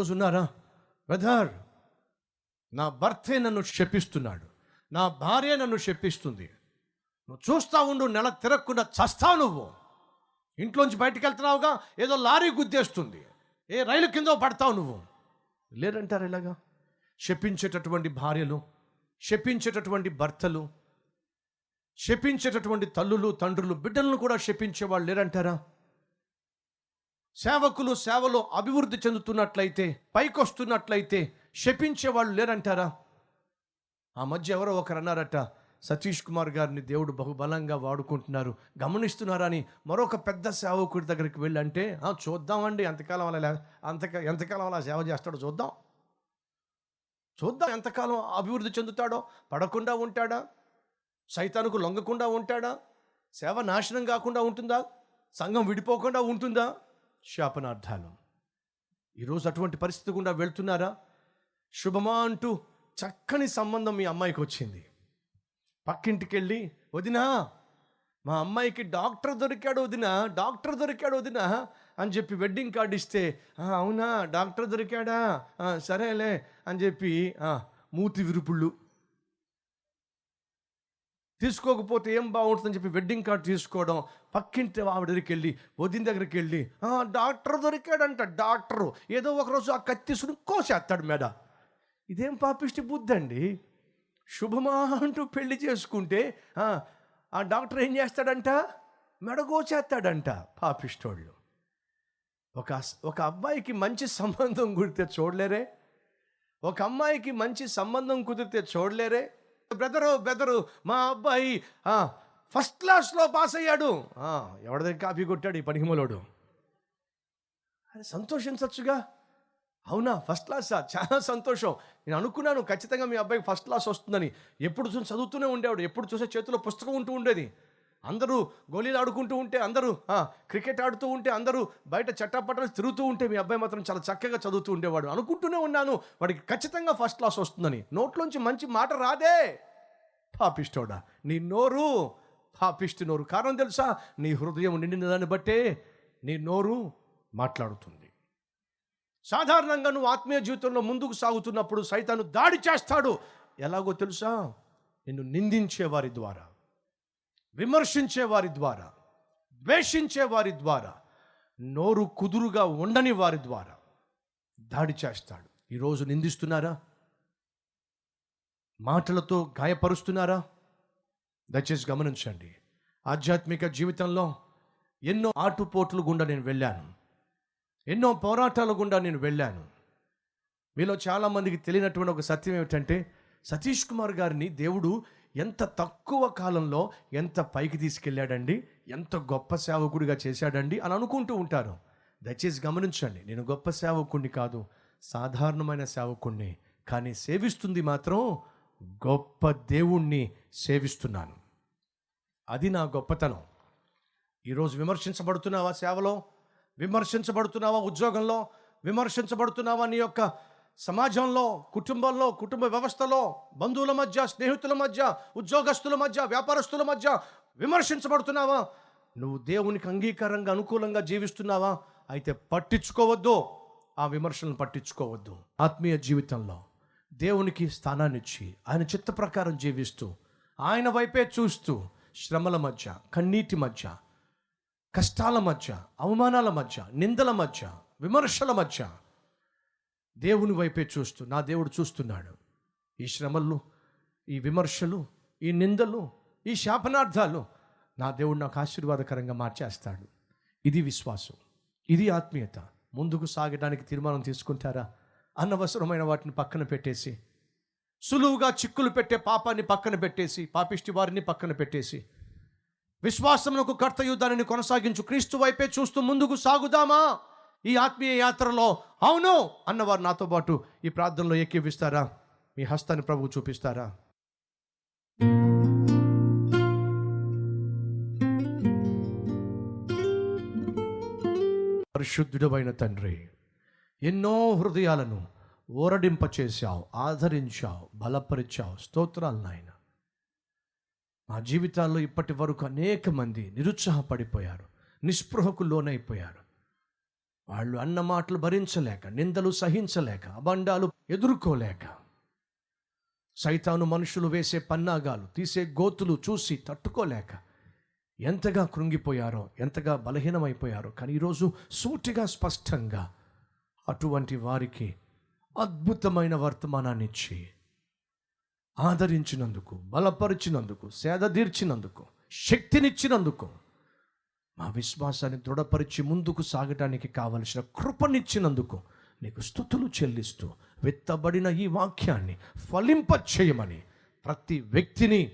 ఈరోజు ఉన్నారా బ్రదర్ నా భర్తే నన్ను శపిస్తున్నాడు. నా భార్య నన్ను శపిస్తుంది. నువ్వు చూస్తా ఉండు నెల తిరగకుండా చస్తావు నువ్వు. ఇంట్లోంచి బయటికి వెళ్తున్నావుగా ఏదో లారీ గుద్దేస్తుంది. ఏ రైలు కింద పడతావు నువ్వు. లేరంటారు ఇలాగా? శపించేటటువంటి భార్యలు శపించేటటువంటి భర్తలు శపించేటటువంటి తల్లులు తండ్రులు బిడ్డలను కూడా శపించేవాళ్ళు లేరంటారా? సేవకులు సేవలో అభివృద్ధి చెందుతున్నట్లయితే పైకొస్తున్నట్లయితే శపించే వాళ్ళు లేరంటారా? ఆ మధ్య ఎవరో ఒకరు అన్నారట సతీష్ కుమార్ గారిని దేవుడు బహుబలంగా వాడుకుంటున్నారు గమనిస్తున్నారని మరొక పెద్ద సేవకుడి దగ్గరికి వెళ్ళి అంటే చూద్దామండి ఎంతకాలం అలా అంత అంతక ఎంతకాలం అలా సేవ చేస్తాడో చూద్దాం. చూద్దాం ఎంతకాలం అభివృద్ధి చెందుతాడో పడకుండా ఉంటాడా? సైతానికి లొంగకుండా ఉంటాడా? సేవ నాశనం కాకుండా ఉంటుందా? సంఘం విడిపోకుండా ఉంటుందా? శాపనార్థాలు. ఈరోజు అటువంటి పరిస్థితి గుండా వెళ్తున్నారా? శుభమా అంటూ చక్కని సంబంధం మీ అమ్మాయికి వచ్చింది. పక్కింటికి వెళ్ళి వదినా మా అమ్మాయికి డాక్టర్ దొరికాడు వదినా డాక్టర్ దొరికాడు వదినా అని చెప్పి వెడ్డింగ్ కార్డు ఇస్తే అవునా డాక్టర్ దొరికాడా? సరేలే అని చెప్పి మూతి విరుపుళ్ళు తీసుకోకపోతే ఏం బాగుంటుందని చెప్పి వెడ్డింగ్ కార్డు తీసుకోవడం పక్కింటి ఆవిడ దగ్గరికి వెళ్ళి వదిన దగ్గరికి వెళ్ళి డాక్టర్ దొరికాడంట డాక్టరు. ఏదో ఒకరోజు ఆ కత్తి కోసేస్తాడు మేడ. ఇదేం పాపిష్టి బుద్ధి అండి? శుభమా అంటూ పెళ్ళి చేసుకుంటే ఆ, ఆ డాక్టర్ ఏం చేస్తాడంట? మెడగోచేస్తాడంట పాపిష్టోళ్ళు. ఒక ఒక అబ్బాయికి మంచి సంబంధం కుదిరితే చూడలేరే? ఒక అమ్మాయికి మంచి సంబంధం కుదిరితే చూడలేరే? బ్రదరు బ్రదరు మా అబ్బాయి ఫస్ట్ క్లాస్లో పాస్ అయ్యాడు. ఎవరి దగ్గర కాపీ కొట్టాడు ఈ పనికిమలోడు? సంతోషించచ్చుగా? అవునా ఫస్ట్ క్లాసా చాలా సంతోషం. నేను అనుకున్నాను ఖచ్చితంగా మీ అబ్బాయికి ఫస్ట్ క్లాస్ వస్తుందని. ఎప్పుడు చూసి చదువుతూనే ఉండేవాడు. ఎప్పుడు చూసే చేతిలో పుస్తకం ఉంటూ ఉండేది. అందరూ గోళీలు ఆడుకుంటూ ఉంటే అందరూ ఆ, క్రికెట్ ఆడుతూ ఉంటే అందరూ బయట చట్టాపట్టాలు తిరుగుతూ ఉంటే మీ అబ్బాయి మాత్రం చాలా చక్కగా చదువుతూ ఉండేవాడు. అనుకుంటూనే ఉన్నాను వాడికి ఖచ్చితంగా ఫస్ట్ క్లాస్ వస్తుందని. నోట్లోంచి మంచి మాట రాదే. పాపిష్టోడా నీ నోరు పాపిష్టి నోరు. కారణం తెలుసా? నీ హృదయం నిండిన దాన్ని బట్టే నీ నోరు మాట్లాడుతుంది. సాధారణంగా నువ్వు ఆత్మీయ జీవితంలో ముందుకు సాగుతున్నప్పుడు సైతాను దాడి చేస్తాడు. ఎలాగో తెలుసా? నిన్ను నిందించే వారి ద్వారా. విమర్శించే వారి ద్వారా ద్వేషించే వారి ద్వారా నోరు కుదురుగా ఉండని వారి ద్వారా దాడి చేస్తాడు. ఈరోజు నిందిస్తున్నారా? మాటలతో గాయపరుస్తున్నారా? దయచేసి గమనించండి. ఆధ్యాత్మిక జీవితంలో ఎన్నో ఆటుపోట్లు గుండా నేను వెళ్ళాను. ఎన్నో పోరాటాల గుండా నేను వెళ్ళాను. మీలో చాలామందికి తెలియనటువంటి ఒక సత్యం ఏమిటంటే సతీష్ కుమార్ గారిని దేవుడు ఎంత తక్కువ కాలంలో ఎంత పైకి తీసుకెళ్ళాడండి? ఎంత గొప్ప సేవకుడిగా చేశాడండి? అని అనుకుంటూ ఉంటారు. దయచేసి గమనించండి నేను గొప్ప సేవకుణ్ణి కాదు సాధారణమైన సేవకుణ్ణి కానీ సేవిస్తుంది మాత్రం గొప్ప దేవుణ్ణి సేవిస్తున్నాను. అది నా గొప్పతనం. ఈరోజు విమర్శించబడుతున్నావా సేవలో? విమర్శించబడుతున్నావా ఉద్యోగంలో? విమర్శించబడుతున్నావా నీ యొక్క సమాజంలో కుటుంబంలో కుటుంబ వ్యవస్థలో బంధువుల మధ్య స్నేహితుల మధ్య ఉద్యోగస్తుల మధ్య వ్యాపారస్తుల మధ్య విమర్శించబడుతున్నావా? నువ్వు దేవునికి అంగీకారంగా అనుకూలంగా జీవిస్తున్నావా? అయితే పట్టించుకోవద్దు. ఆ విమర్శలను పట్టించుకోవద్దు. ఆత్మీయ జీవితంలో దేవునికి స్థానాన్నిచ్చి ఆయన చిత్త ప్రకారం జీవిస్తూ ఆయన వైపే చూస్తూ శ్రమల మధ్య కన్నీటి మధ్య కష్టాల మధ్య అవమానాల మధ్య నిందల మధ్య విమర్శల మధ్య దేవుని వైపే చూస్తూ నా దేవుడు చూస్తున్నాడు. ఈ శ్రమలు ఈ విమర్శలు ఈ నిందలు ఈ శాపనార్థాలు నా దేవుడు నాకు ఆశీర్వాదకరంగా మార్చేస్తాడు. ఇది విశ్వాసం ఇది ఆత్మీయత. ముందుకు సాగడానికి తీర్మానం తీసుకుంటారా? అనవసరమైన వాటిని పక్కన పెట్టేసి సులువుగా చిక్కులు పెట్టే పాపాన్ని పక్కన పెట్టేసి పాపిష్టి వారిని పక్కన పెట్టేసి విశ్వాసమునకు కర్తయు దానిని కొనసాగించు క్రీస్తు వైపే చూస్తూ ముందుకు సాగుదామా? ఈ ఆత్మీయ యాత్రలో అవును అన్నవారు నాతో పాటు ఈ ప్రార్థనలో ఎక్కివిస్తారా మీ హస్తాన్ని ప్రభు చూపిస్తారా? పరిశుద్ధుడమైన తండ్రి ఎన్నో హృదయాలను ఊరడింపచేశావు ఆదరించావు బలపరిచావు. స్తోత్రాలు నాయన. మా జీవితాల్లో ఇప్పటి వరకు అనేక మంది నిరుత్సాహపడిపోయారు నిస్పృహకు లోనైపోయారు. వాళ్ళు అన్న మాటలు భరించలేక నిందలు సహించలేక అబండాలు ఎదుర్కోలేక సైతాను మనుషులు వేసే పన్నాగాలు తీసే గోతులు చూసి తట్టుకోలేక ఎంతగా కృంగిపోయారో ఎంతగా బలహీనమైపోయారో కానీ ఈరోజు సూటిగా స్పష్టంగా అటువంటి వారికి అద్భుతమైన వర్తమానాన్ని ఇచ్చి ఆదరించినందుకు బలపరిచినందుకు సేద తీర్చినందుకు శక్తినిచ్చినందుకు మా విశ్వాసాన్ని దృఢపరిచి ముందుకు సాగటానికి కావలసిన కృపనిచ్చినందుకు నీకు స్థుతులు చెల్లిస్తూ విత్తబడిన ఈ వాక్యాన్ని ఫలింప చేయమని ప్రతి వ్యక్తిని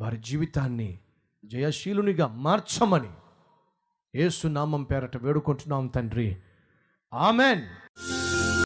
వారి జీవితాన్ని జయశీలునిగా మార్చమని ఏసునామం పేరట వేడుకుంటున్నాం తండ్రి. ఆమెన్.